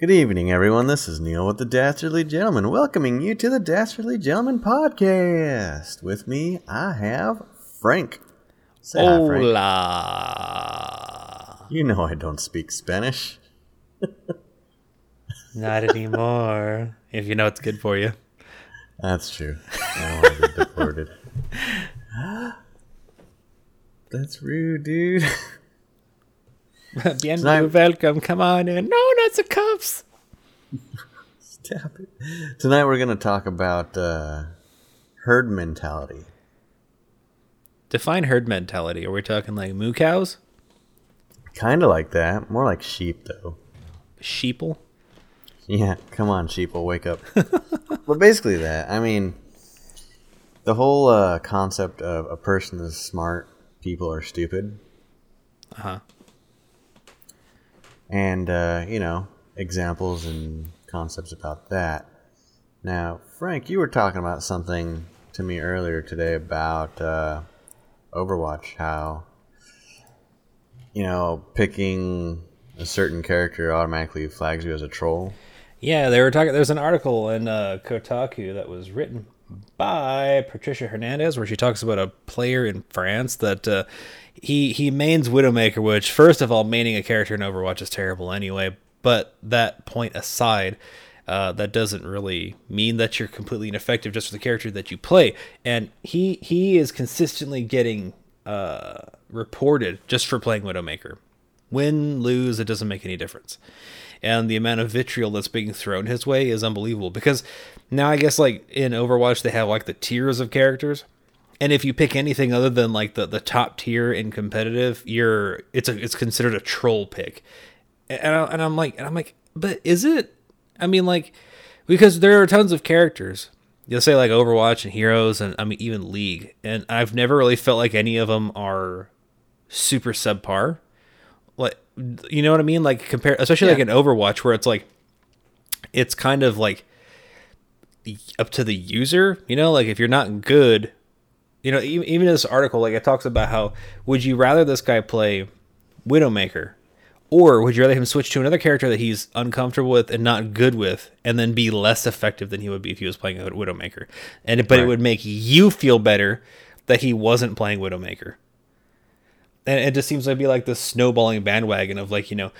Good evening, everyone. This is Neil with the Dastardly Gentleman, welcoming you to the Dastardly Gentleman podcast. With me, I have Frank. Say hi, Frank. Hola. You know I don't speak Spanish. Not anymore. if you know it's good for you. That's true. I don't want to be deported. That's rude, dude. Bien, Tonight- welcome. Come on in. No, not the cups. Stop it. Tonight we're going to talk about uh, herd mentality. Define herd mentality. Are we talking like moo cows? Kind of like that. More like sheep, though. Sheeple? Yeah, come on, sheeple, wake up. but basically that. I mean, the whole uh, concept of a person is smart, people are stupid, Uh huh. And uh, you know examples and concepts about that. Now, Frank, you were talking about something to me earlier today about uh, Overwatch. How you know picking a certain character automatically flags you as a troll. Yeah, they were talking. There's an article in uh, Kotaku that was written by Patricia Hernandez where she talks about a player in France that uh, he he mains Widowmaker, which first of all, maining a character in Overwatch is terrible anyway. But that point aside, uh, that doesn't really mean that you're completely ineffective just for the character that you play. And he he is consistently getting uh, reported just for playing Widowmaker. Win, lose, it doesn't make any difference. And the amount of vitriol that's being thrown his way is unbelievable. Because now I guess like in Overwatch they have like the tiers of characters. And if you pick anything other than like the, the top tier in competitive, you're it's a it's considered a troll pick. And, I, and I'm like and I'm like, but is it? I mean like because there are tons of characters. You'll say like Overwatch and Heroes and I mean even League, and I've never really felt like any of them are super subpar. Like you know what I mean? Like compare, especially like Yeah. in Overwatch, where it's like it's kind of like up to the user. You know, like if you're not good, you know, even, even in this article, like it talks about how would you rather this guy play Widowmaker, or would you rather him switch to another character that he's uncomfortable with and not good with, and then be less effective than he would be if he was playing a Widowmaker? And but it would make you feel better that he wasn't playing Widowmaker. And it just seems to be like this snowballing bandwagon of like you know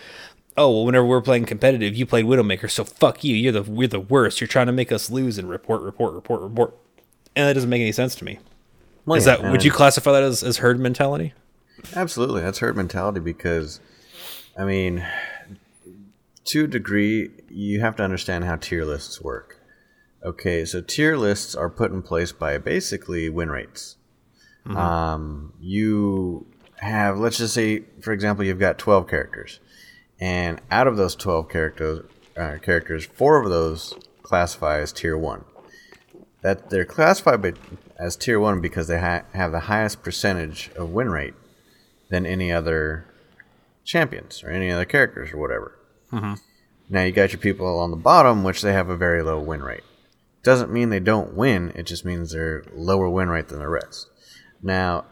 oh well whenever we're playing competitive you played widowmaker so fuck you. You're the we're the worst. You're trying to make us lose and report report report report. And that doesn't make any sense to me Well, is yeah, that would you classify that as, as herd mentality Absolutely, that's herd mentality because, I mean, to a degree, you have to understand how tier lists work. Okay, so tier lists are put in place by basically win rates. Um, you have, let's just say, for example, you've got 12 characters, and out of those 12 characters, uh, characters, four of those classify as tier one. That they're classified by, as tier one because they ha- have the highest percentage of win rate than any other champions or any other characters or whatever. Now you got your people on the bottom, which they have a very low win rate. Doesn't mean they don't win. It just means they're lower win rate than the rest. Now,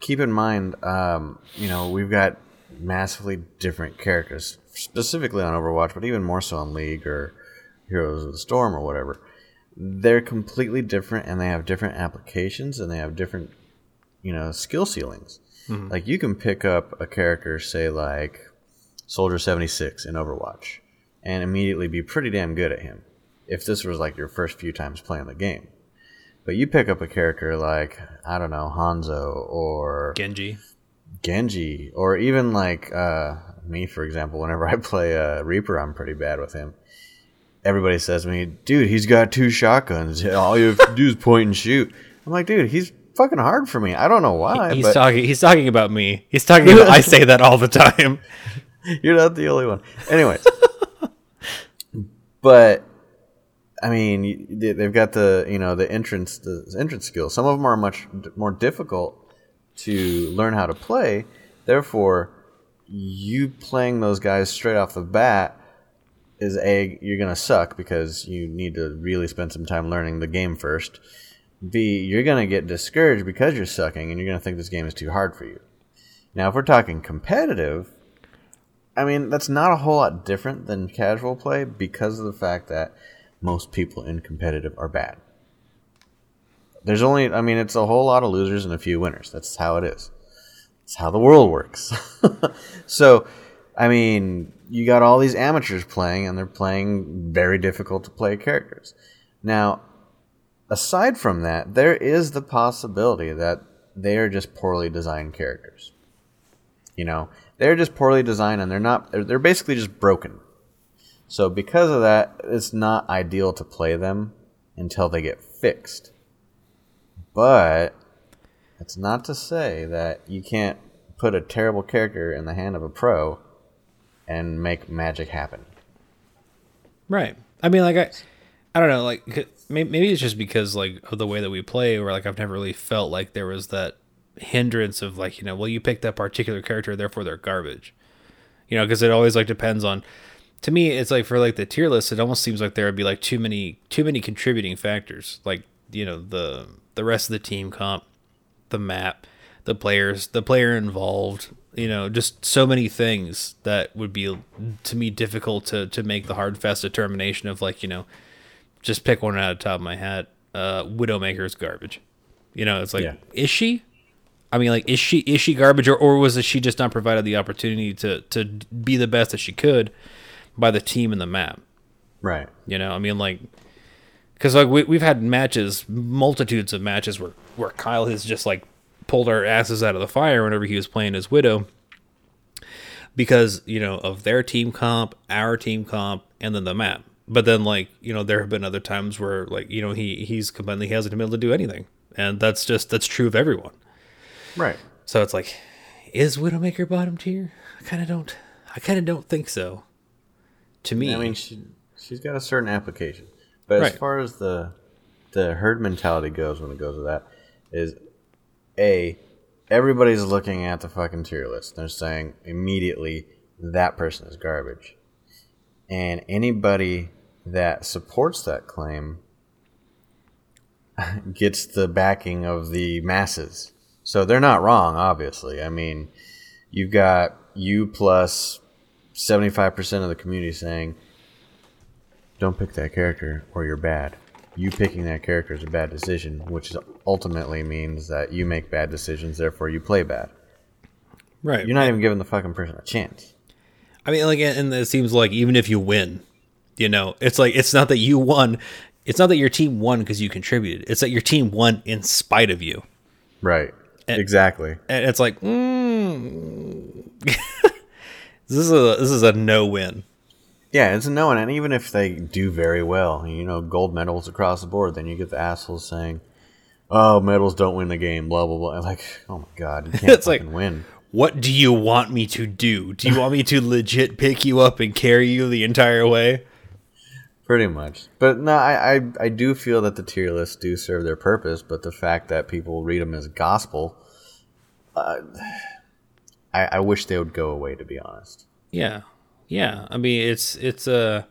keep in mind, um, you know, we've got massively different characters, specifically on Overwatch, but even more so on League or Heroes of the Storm or whatever. They're completely different, and they have different applications, and they have different, you know, skill ceilings. Like you can pick up a character, say like Soldier seventy six in Overwatch, and immediately be pretty damn good at him. If this was like your first few times playing the game, but you pick up a character like I don't know Hanzo or genji Genji, or even like uh, me, for example, whenever I play uh, Reaper, I'm pretty bad with him. Everybody says to me, dude, he's got two shotguns. All you have to do is point and shoot. I'm like, dude, he's fucking hard for me. I don't know why, he's but talking he's talking about me he's talking about i say that all the time you're not the only one. Anyways, but I mean, they- they've got the you know the entrance the entrance skill. Some of them are much more difficult to learn how to play. Therefore, you playing those guys straight off the bat is a you're gonna suck because you need to really spend some time learning the game first. B you're gonna get discouraged because you're sucking and you're gonna think this game is too hard for you. Now, if we're talking competitive, I mean, that's not a whole lot different than casual play because of the fact that most people in competitive are bad. There's only, I mean, it's a whole lot of losers and a few winners. That's how it is. It's how the world works. so, I mean, you got all these amateurs playing, and they're playing very difficult to play characters. Now, aside from that, there is the possibility that they are just poorly designed characters. You know, they're just poorly designed, and they're not. They're, they're basically just broken. So, because of that, it's not ideal to play them until they get fixed. But it's not to say that you can't put a terrible character in the hand of a pro and make magic happen. Right. I mean, like I, I don't know. Like maybe it's just because like of the way that we play, where like I've never really felt like there was that hindrance of like you know, well, you picked that particular character, therefore they're garbage. You know, because it always like depends on. To me, it's like for like the tier list, it almost seems like there would be like too many too many contributing factors. Like you know the the rest of the team comp, the map, the players, the player involved, you know, just so many things that would be to me difficult to to make the hard fast determination of like, you know, just pick one out of the top of my hat. Uh Widowmaker's garbage. You know, it's like yeah. is she? I mean like is she is she garbage or, or was it she just not provided the opportunity to to be the best that she could by the team and the map? Right. You know, I mean like because like we, we've had matches multitudes of matches where where kyle has just like pulled our asses out of the fire whenever he was playing his widow because you know of their team comp our team comp and then the map. But then like you know there have been other times where like you know he he's completely he hasn't been able to do anything. And that's just that's true of everyone. Right. So it's like is widowmaker bottom tier? I kind of don't i kind of don't think so. To me. I mean she she's got a certain application. But right. as far as the the herd mentality goes, when it goes to that, is a everybody's looking at the fucking tier list. They're saying immediately that person is garbage, and anybody that supports that claim gets the backing of the masses. So they're not wrong, obviously. I mean, you've got you plus 75% of the community saying don't pick that character or you're bad. You picking that character is a bad decision, which ultimately means that you make bad decisions, therefore you play bad. Right. You're not even giving the fucking person a chance. I mean, like, and it seems like even if you win, you know, it's like it's not that you won. It's not that your team won because you contributed. It's that your team won in spite of you. Right. And, exactly. And it's like, mm, this is a this is a no win. Yeah, it's a no, and even if they do very well, you know, gold medals across the board, then you get the assholes saying, "Oh, medals don't win the game." Blah blah blah. Like, oh my god, you can't it's like, win. What do you want me to do? Do you want me to legit pick you up and carry you the entire way? Pretty much, but no, I, I I do feel that the tier lists do serve their purpose, but the fact that people read them as gospel, uh, I, I wish they would go away. To be honest. Yeah, yeah, I mean it's it's a uh,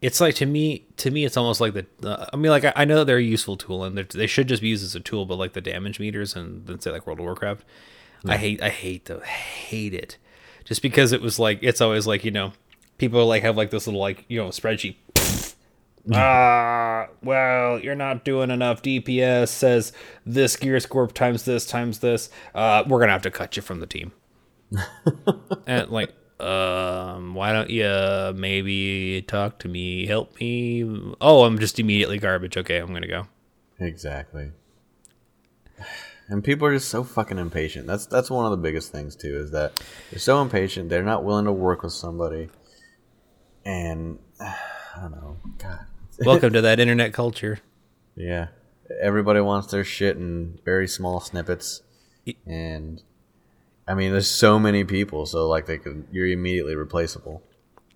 it's like to me to me it's almost like the uh, I mean like I, I, know they're a useful tool and they should just be used as a tool, but like the damage meters and then say like World of Warcraft, yeah. I hate I hate the hate it, just because it was like it's always like you know people like have like this little like you know spreadsheet. Ah, uh, well, you're not doing enough DPS. Says this gear score times this times this. Uh, we're gonna have to cut you from the team. and like, um, why don't you maybe talk to me, help me? Oh, I'm just immediately garbage. Okay, I'm gonna go. Exactly. And people are just so fucking impatient. That's that's one of the biggest things too. Is that they're so impatient. They're not willing to work with somebody. And I don't know. God. Welcome to that internet culture. Yeah, everybody wants their shit in very small snippets, and I mean, there's so many people, so like they could, you're immediately replaceable.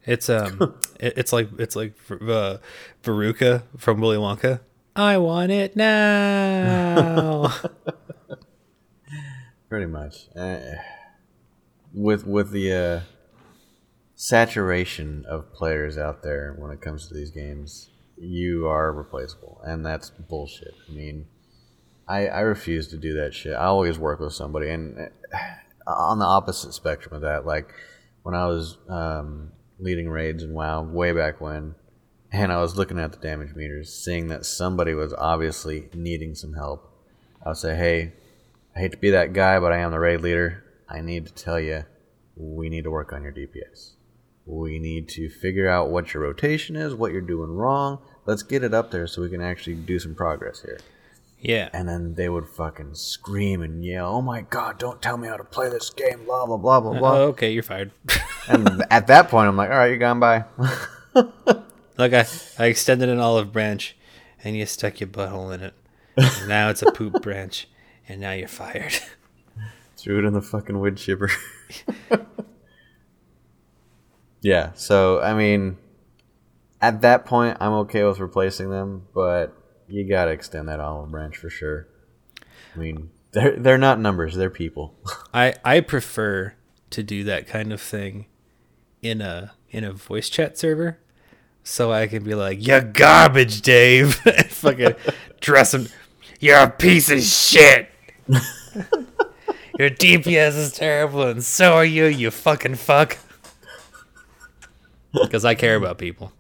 It's um, it's like it's like uh, Veruca from Willy Wonka. I want it now. Pretty much. Uh, with with the uh, saturation of players out there when it comes to these games, you are replaceable, and that's bullshit. I mean, I I refuse to do that shit. I always work with somebody, and uh, on the opposite spectrum of that, like when I was um, leading raids in WoW way back when, and I was looking at the damage meters, seeing that somebody was obviously needing some help. I would say, "Hey, I hate to be that guy, but I am the raid leader. I need to tell you, we need to work on your DPS. We need to figure out what your rotation is, what you're doing wrong. Let's get it up there so we can actually do some progress here." Yeah. and then they would fucking scream and yell, "Oh my god, don't tell me how to play this game!" Blah blah blah blah blah. Uh, okay, you're fired. and at that point, I'm like, "All right, you're gone by." Like I, I extended an olive branch, and you stuck your butthole in it. And now it's a poop branch, and now you're fired. Threw it in the fucking wood chipper. yeah, so I mean, at that point, I'm okay with replacing them, but you gotta extend that olive branch for sure. I mean, they're they're not numbers; they're people. I I prefer to do that kind of thing in a in a voice chat server, so I can be like, "You're garbage, Dave," fucking dress him. You're a piece of shit. Your DPS is terrible, and so are you, you fucking fuck. Because I care about people.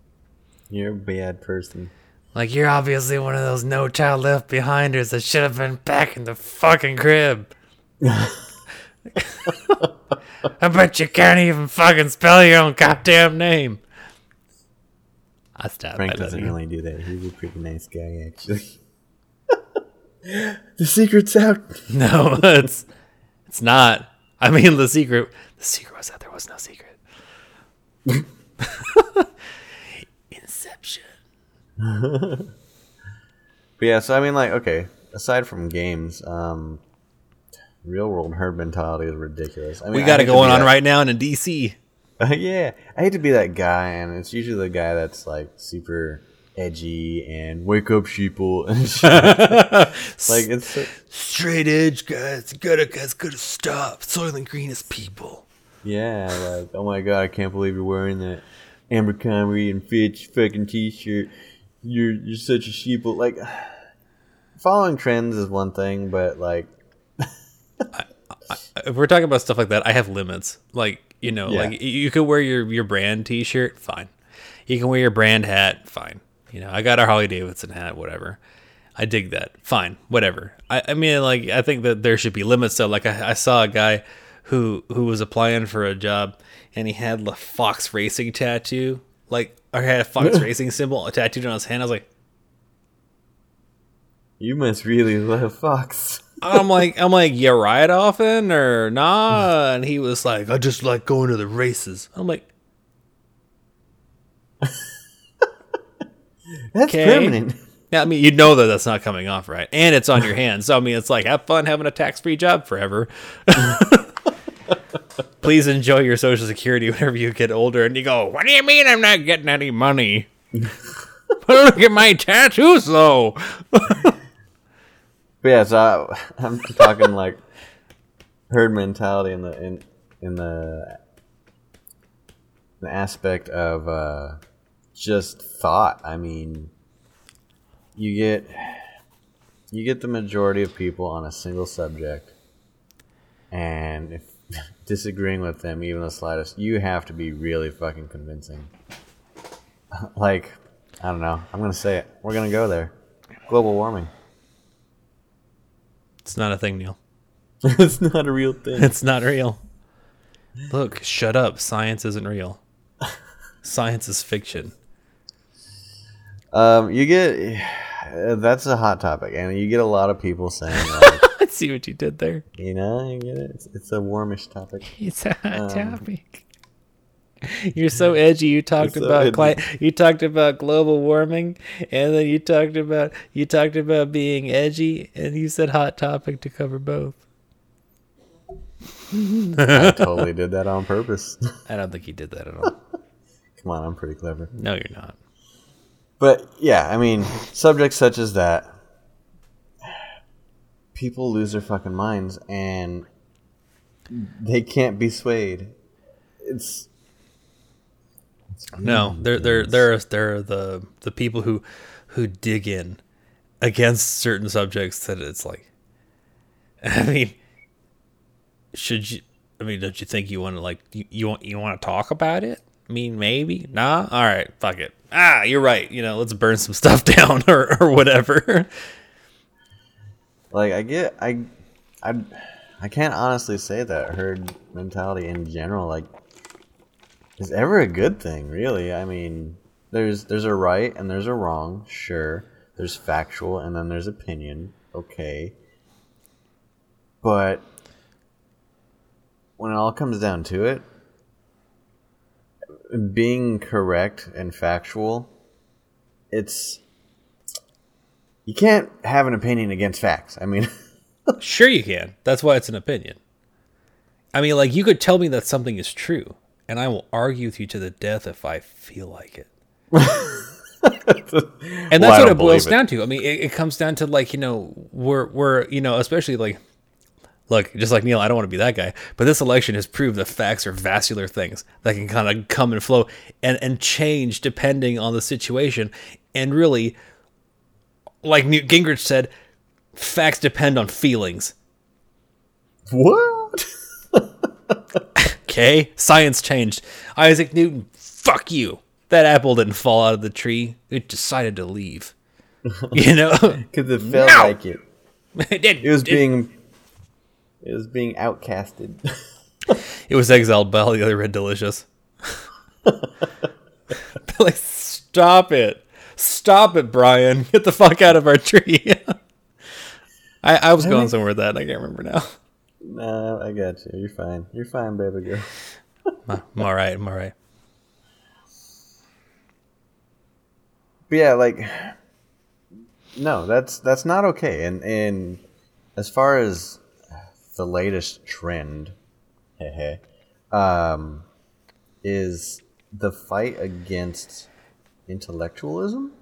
You're a bad person. Like you're obviously one of those no child left behinders that should have been back in the fucking crib. I bet you can't even fucking spell your own goddamn name. I stopped. Frank doesn't really do that. He's a pretty nice guy, actually. the secret's out. No, it's it's not. I mean, the secret. The secret was that there was no secret. But yeah, so I mean, like, okay, aside from games, um, real world herd mentality is ridiculous. I mean, We got it going on that- right now in DC. yeah, I hate to be that guy, and it's usually the guy that's like super edgy and wake up sheeple and shit. like it's so- Straight edge guys, gotta guys, gotta stop. Soylent Green is people. yeah, like oh my god, I can't believe you're wearing that Amber Abercrombie and Fitch fucking t-shirt. You're you're such a sheeple. Like following trends is one thing, but like If we're talking about stuff like that, I have limits. Like you know, Yeah. like you could wear your your brand T-shirt, fine. You can wear your brand hat, fine. You know, I got our Harley Davidson hat, whatever. I dig that, fine, whatever. I, I mean, like I think that there should be limits. though. like I, I saw a guy who who was applying for a job, and he had the Fox Racing tattoo, like or had a Fox Racing symbol tattooed on his hand. I was like. you must really love Fox. I'm like, I'm like, you ride often or nah? And he was like, I just like going to the races. I'm like, That's Okay. permanent. yeah, I mean, you know that that's not coming off right, and it's on your hands. So I mean, it's like have fun having a tax-free job forever. Please enjoy your social security whenever you get older. And you go, what do you mean I'm not getting any money? but look at my tattoos though. But yeah, so I, I'm talking like herd mentality in the in in the the aspect of uh, just thought. I mean, you get you get the majority of people on a single subject, and if disagreeing with them even the slightest, you have to be really fucking convincing. like, I don't know. I'm gonna say it. We're gonna go there. Global warming. It's not a thing, Neil. it's not a real thing. It's not real. Look, shut up. Science isn't real. Science is fiction. Um, you get that's a hot topic, and you get a lot of people saying, see what you did there. you know, you get it. It's, it's a warmish topic. It's a hot um, topic. You're so edgy. You talked about cli- you talked about global warming, and then you talked about you talked about being edgy, and you said hot topic to cover both. I totally did that on purpose. I don't think he did that at all. Come on, I'm pretty clever. No, you're not. But yeah, I mean, subjects such as that, people lose their fucking minds, and they can't be swayed. It's No, they're they're they're they're the the people who who dig in against certain subjects that it's like I mean should you I mean, don't you think you want to like you, you want you want to talk about it? I mean, maybe. Nah. All right. Fuck it. Ah, you're right. You know, let's burn some stuff down or or whatever. Like I get I I I can't honestly say that herd mentality in general like is ever a good thing, really. I mean, there's there's a right and there's a wrong, sure. There's factual and then there's opinion. Okay. But when it all comes down to it, being correct and factual, it's you can't have an opinion against facts. I mean, sure you can. That's why it's an opinion. I mean, like you could tell me that something is true, and I will argue with you to the death if I feel like it. and that's well, what it boils it. down to. I mean, it, it comes down to like you know we're we're you know especially like look, just like Neil, I don't want to be that guy, but this election has proved that facts are vascular things that can kind of come and flow and, and change depending on the situation. And really, like Newt Gingrich said, facts depend on feelings. What? okay, science changed. Isaac Newton, fuck you. That apple didn't fall out of the tree. It decided to leave. You know? Because it felt no! like it. it, did. it was being it was being outcasted. it was exiled by all the other red delicious. like, stop it. Stop it, Brian. Get the fuck out of our tree. I, I was going somewhere with that. I can't remember now. No, I got you. You're fine. You're fine, baby girl. I'm all right. I'm all right. But yeah, like, no, that's that's not okay. And and as far as the latest trend, um, is the fight against intellectualism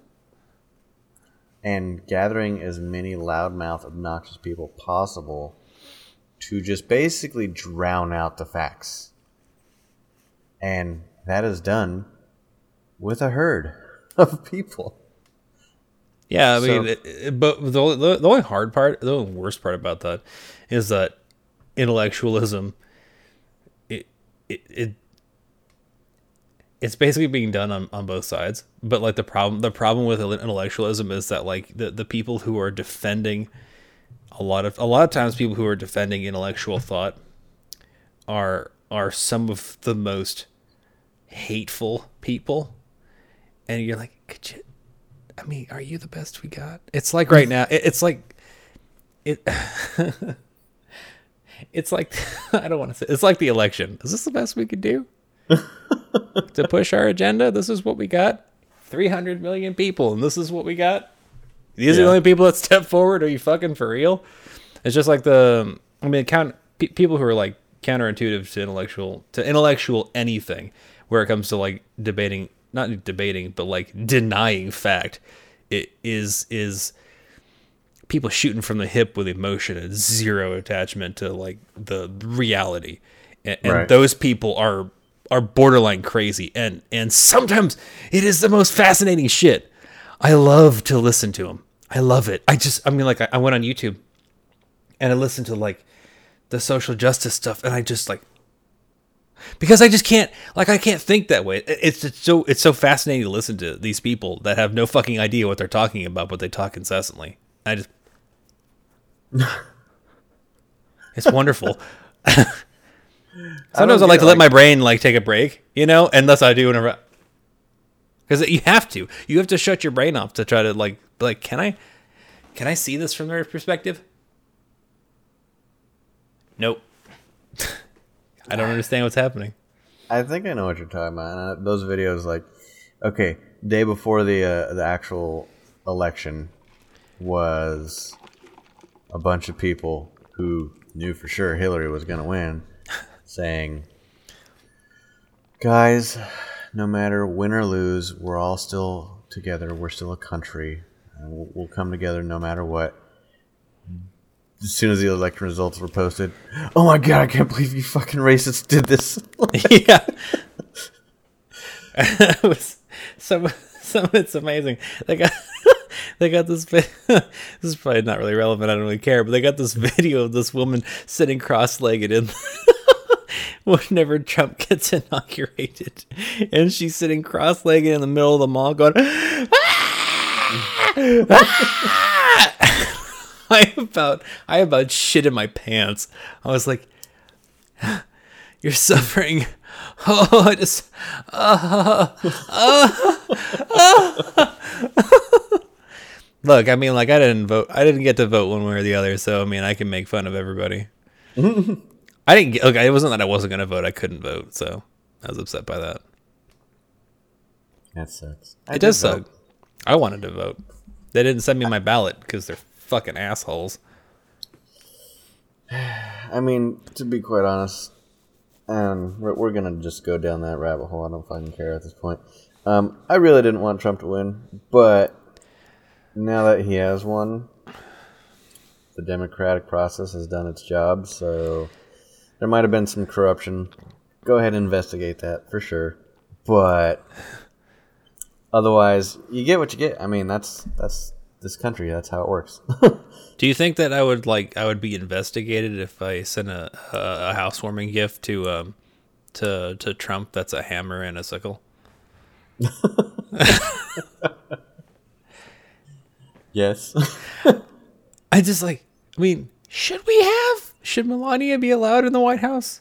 and gathering as many loudmouth, obnoxious people possible to just basically drown out the facts. And that is done with a herd of people. Yeah, I mean, it, it, but the, the, the only hard part, the only worst part about that is that intellectualism it, it, it it's basically being done on, on both sides but like the problem the problem with intellectualism is that like the, the people who are defending a lot of a lot of times people who are defending intellectual thought are are some of the most hateful people. And you're like could you i mean are you the best we got? It's like right now it, it's like it it's like I don't want to say it's like the election. Is this the best we could do to push our agenda? This is what we got. 300 million people, and this is what we got. These yeah. are the only people that step forward. Are you fucking for real? It's just like the I mean, count people who are like counterintuitive to intellectual to intellectual anything, where it comes to like debating, not debating, but like denying fact. It is is people shooting from the hip with emotion and zero attachment to like the reality and, and right. those people are are borderline crazy and and sometimes it is the most fascinating shit i love to listen to them i love it i just i mean like i, I went on youtube and i listened to like the social justice stuff and i just like because I just can't like I can't think that way. It's, it's so it's so fascinating to listen to these people that have no fucking idea what they're talking about, but they talk incessantly. I just it's wonderful. Sometimes I, I like to let my brain like take a break, you know, unless I do whenever because you have to. You have to shut your brain off to try to like like can I can I see this from their perspective? Nope. I don't understand what's happening. I think I know what you're talking about. Uh, those videos, like, okay, day before the uh, the actual election was a bunch of people who knew for sure Hillary was going to win saying, guys, no matter win or lose, we're all still together. We're still a country. We'll, we'll come together no matter what. As soon as the election results were posted, oh my god, I can't believe you fucking racists did this. yeah. it was some some it's amazing. They got they got this. this is probably not really relevant. I don't really care, but they got this video of this woman sitting cross-legged in whenever Trump gets inaugurated, and she's sitting cross-legged in the middle of the mall, going. "Ah! Ah!" I about I about shit in my pants. I was like, "You're suffering." Oh, I just. Look, I mean, like I didn't vote. I didn't get to vote one way or the other, so I mean, I can make fun of everybody. I didn't. Get, okay, it wasn't that I wasn't gonna vote. I couldn't vote, so I was upset by that. That sucks. I It does did suck. vote. I wanted to vote. They didn't send me my ballot because they're fucking assholes. I mean, to be quite honest, and we're, we're gonna just go down that rabbit hole. I don't fucking care at this point. Um, I really didn't want Trump to win, but now that he has won, the democratic process has done its job. So there might have been some corruption. Go ahead and investigate that for sure. But otherwise, you get what you get. I mean, that's that's this country. That's how it works. Do you think that I would like I would be investigated if I sent a a, a housewarming gift to um to to Trump that's a hammer and a sickle? yes. I just like I mean, should we have should Melania be allowed in the White House?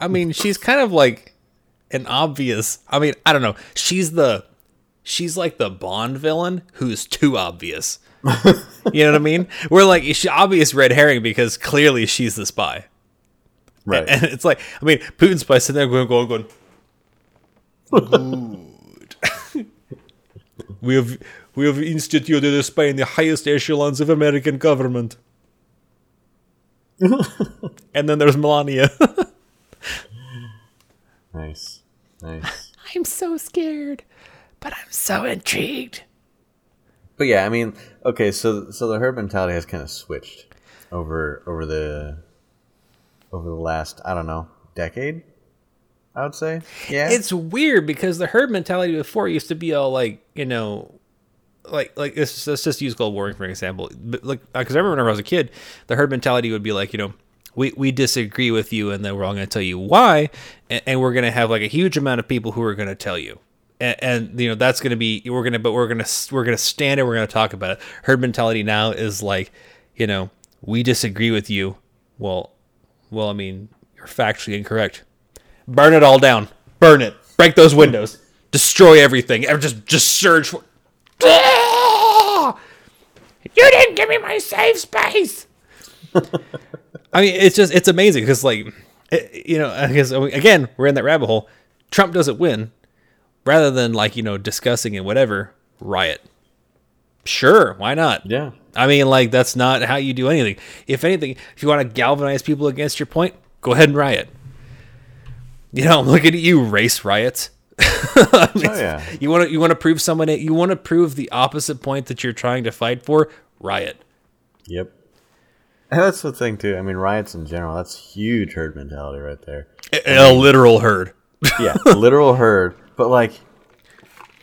I mean, she's kind of like an obvious. I mean, I don't know. She's the she's like the Bond villain who's too obvious. you know what I mean? We're like she's obvious red herring because clearly she's the spy. right. And it's like, I mean, Putin's spy sitting there going, going, going. Good. we have we have instituted a spy in the highest echelons of American government. and then there's Melania. Nice. Nice. I'm so scared, but I'm so intrigued. But yeah, I mean, okay, so so the herd mentality has kind of switched over over the over the last I don't know decade. I would say, yeah, It's weird because the herd mentality before used to be all like, you know, like like let's, let's just use Cold Warring for an example. But like uh, because I remember when I was a kid, the herd mentality would be like, you know, we we disagree with you, and then we're all going to tell you why, and, and we're going to have like a huge amount of people who are going to tell you. And, and you know that's going to be we're going to but we're going to we're going to stand and we're going to talk about it. Herd mentality now is like, you know, we disagree with you. Well, well, I mean, you're factually incorrect. Burn it all down. Burn it. Break those windows. Destroy everything. Just just surge for. You didn't give me my safe space. I mean, it's just it's amazing because like, it, you know, because again we're in that rabbit hole. Trump doesn't win, rather than like you know discussing and whatever. Riot. Sure, why not? yeah, I mean, like that's not how you do anything. If anything, if you want to galvanize people against your point, go ahead and riot. You know, I'm looking at you, race riots. Oh, yeah. You want to you want to prove someone you want to prove the opposite point that you're trying to fight for. Riot. yep. And that's the thing too. I mean, riots in general. That's huge herd mentality right there. A, a literal herd. Yeah, literal herd. But like,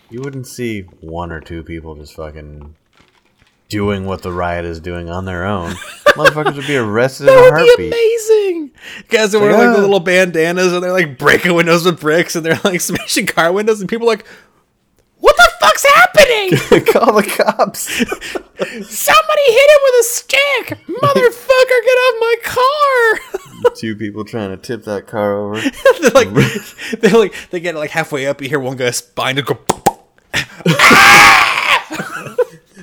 you wouldn't see one or two people just fucking doing what the riot is doing on their own. Motherfuckers would be arrested in a That would be amazing. Guys are wearing like the little bandanas and they're like breaking windows with bricks and they're like smashing car windows and people are like, what the fuck's happening? Call the cops. Somebody hit him with a stick! Motherfucker, get off my car! Two people trying to tip that car over. they're like, they're like, they get like halfway up. You hear one guy's spine and go. Ah!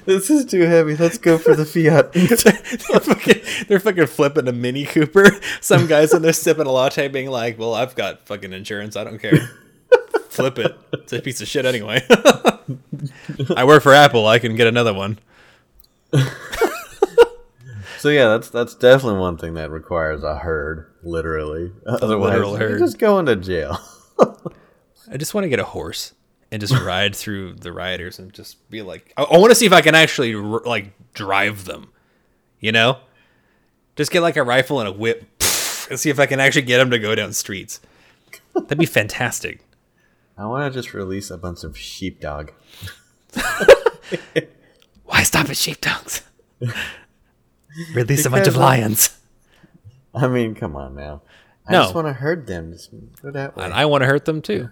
This is too heavy. Let's go for the Fiat. they're, fucking, they're fucking flipping a Mini Cooper. Some guys in there sipping a latte, being like, "Well, I've got fucking insurance. I don't care. Flip it. It's a piece of shit anyway. I work for Apple. I can get another one." So yeah, that's that's definitely one thing that requires a herd, literally. Otherwise, literal you're just going to jail. I just want to get a horse and just ride through the rioters and just be like, I, I want to see if I can actually r- like drive them, you know? Just get like a rifle and a whip and see if I can actually get them to go down streets. That'd be fantastic. I want to just release a bunch of sheepdog. Why stop at sheepdogs? Release a bunch of lions. I mean, come on now. I No. just want to hurt them. Just go that way. And I want to hurt them too.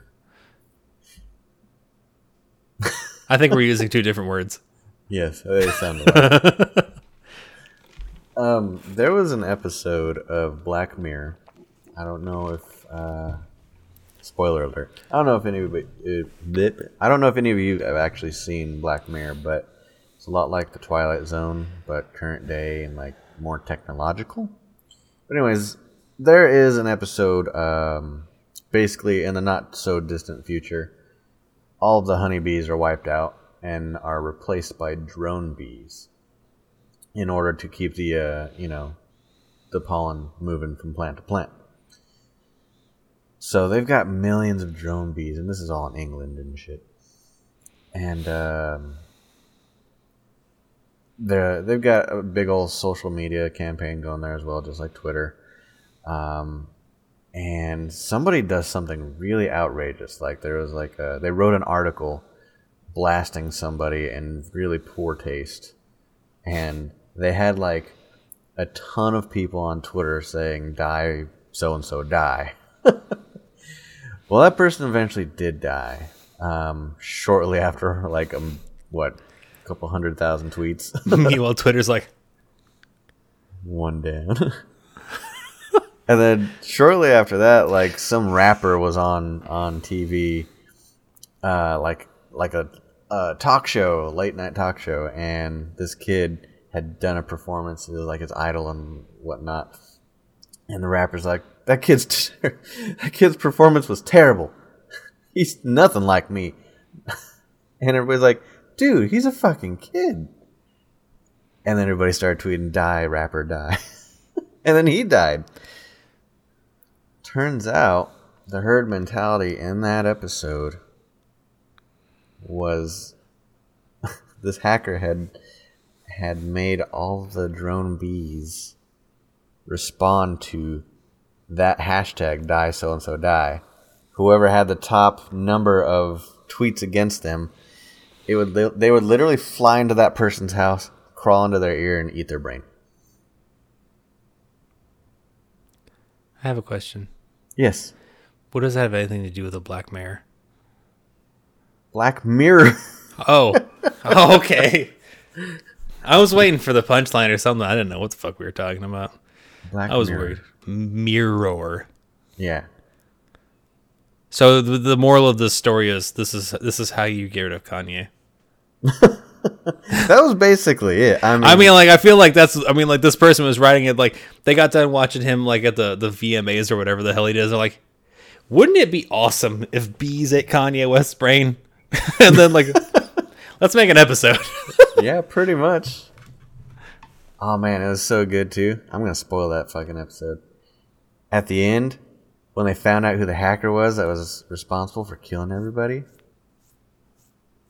I think we're using two different words. Yes, they sound alike. um, there was an episode of Black Mirror. I don't know if. Uh, spoiler alert. I don't know if any of you, uh. I don't know if any of you have actually seen Black Mirror, but it's a lot like the Twilight Zone, but current day and like more technological. But anyways, there is an episode, um, basically in the not so distant future, all of the honeybees are wiped out and are replaced by drone bees in order to keep the uh, you know the pollen moving from plant to plant. So they've got millions of drone bees, and this is all in England and shit. And um, they're, they've got a big old social media campaign going there as well, just like Twitter. Um, and somebody does something really outrageous. Like there was like a, they wrote an article blasting somebody in really poor taste, and they had like a ton of people on Twitter saying "die so and so die." well, that person eventually did die. Um, shortly after, like um, what, a couple hundred thousand tweets, Meanwhile, Twitter's like, one down. And then shortly after that, like some rapper was on on TV, uh, like like a, a talk show, late night talk show, and this kid had done a performance. It was like his idol and whatnot. And the rapper's like, "That kid's that kid's performance was terrible. He's nothing like me." and everybody's like, "Dude, he's a fucking kid." And then everybody started tweeting, "Die, rapper, die." and then he died. Turns out the herd mentality in that episode was this hacker had had made all the drone bees respond to that hashtag die so and so die. Whoever had the top number of tweets against them, it would they would literally fly into that person's house, crawl into their ear, and eat their brain. I have a question. Yes, What does that have anything to do with a black mare? Black Mirror. Oh, oh okay. I was waiting for the punchline or something. I didn't know what the fuck we were talking about. Black I was Mirror. worried. Mirror. Yeah. So the, the moral of this story is this is this is how you get rid of Kanye. That was basically it. I mean, I mean, like I feel like that's. I mean, like this person was writing it. Like they got done watching him like at the the VMAs or whatever the hell he does. They're like, wouldn't it be awesome if bees ate Kanye West's brain? and then like, let's make an episode. yeah, pretty much. Oh man, it was so good too. I'm gonna spoil that fucking episode. At the end, when they found out who the hacker was that was responsible for killing everybody,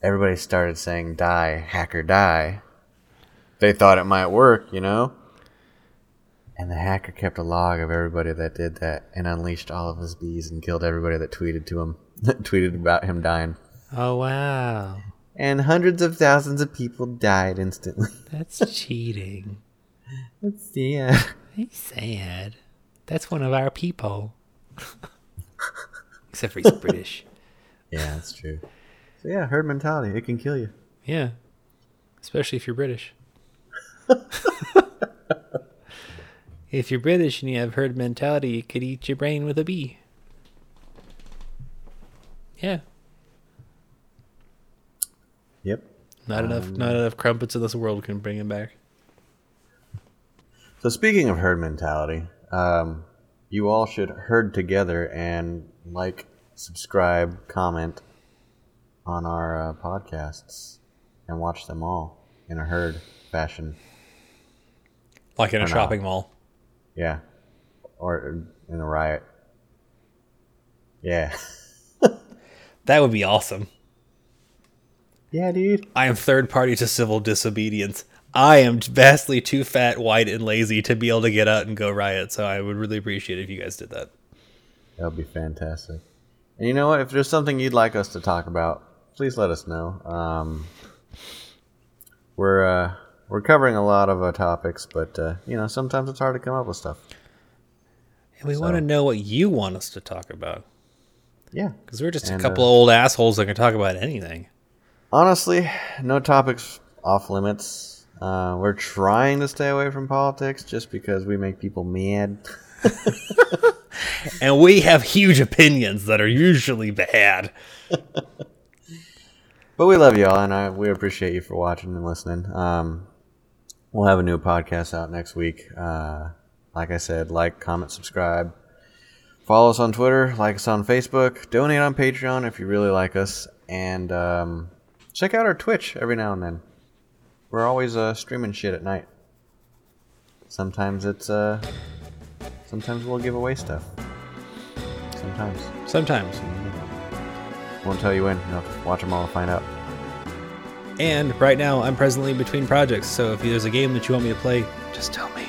everybody started saying "Die, hacker, die." They thought it might work, you know. And the hacker kept a log of everybody that did that and unleashed all of his bees and killed everybody that tweeted to him, tweeted about him dying. oh wow, And hundreds of thousands of people died instantly. that's cheating. That's yeah. He's sad. That's one of our people. Except for he's British. Yeah, that's true. So yeah, herd mentality. It can kill you. Yeah. Especially if you're British. if you're British and you have herd mentality, you could eat your brain with a bee. Yeah. Yep. Not enough not enough crumpets in this world can bring him back. So speaking of herd mentality, um, you all should herd together and like, subscribe, comment on our uh, podcasts, and watch them all in a herd fashion. Like in a Or not. shopping mall. Yeah, or in a riot. Yeah. That would be awesome. Yeah, dude. I am third party to civil disobedience. I am vastly too fat, white, and lazy to be able to get out and go riot, so I would really appreciate it if you guys did that. That would be fantastic. And you know what? If there's something you'd like us to talk about, please let us know. Um, we're uh, we're covering a lot of uh, topics, but uh, you know sometimes it's hard to come up with stuff. And we So- want to know what you want us to talk about. Yeah. Because we're just And, a couple uh, of old assholes that can talk about anything. Honestly, no topics off limits. Uh, we're trying to stay away from politics just because we make people mad. And we have huge opinions that are usually bad. But we love y'all, and I, we appreciate you for watching and listening. Um, we'll have a new podcast out next week. Uh, like I said, like, comment, subscribe. Follow us on Twitter, like us on Facebook, donate on Patreon if you really like us, and um, check out our Twitch every now and then. We're always uh, streaming shit at night. Sometimes it's uh, sometimes we'll give away stuff. Sometimes Sometimes. Won't tell you when. You'll have to watch them all to find out. And right now, I'm presently between projects, so if there's a game that you want me to play, just tell me.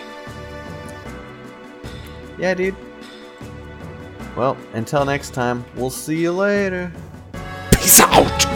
Yeah, dude. Well, until next time, we'll see you later. Peace out!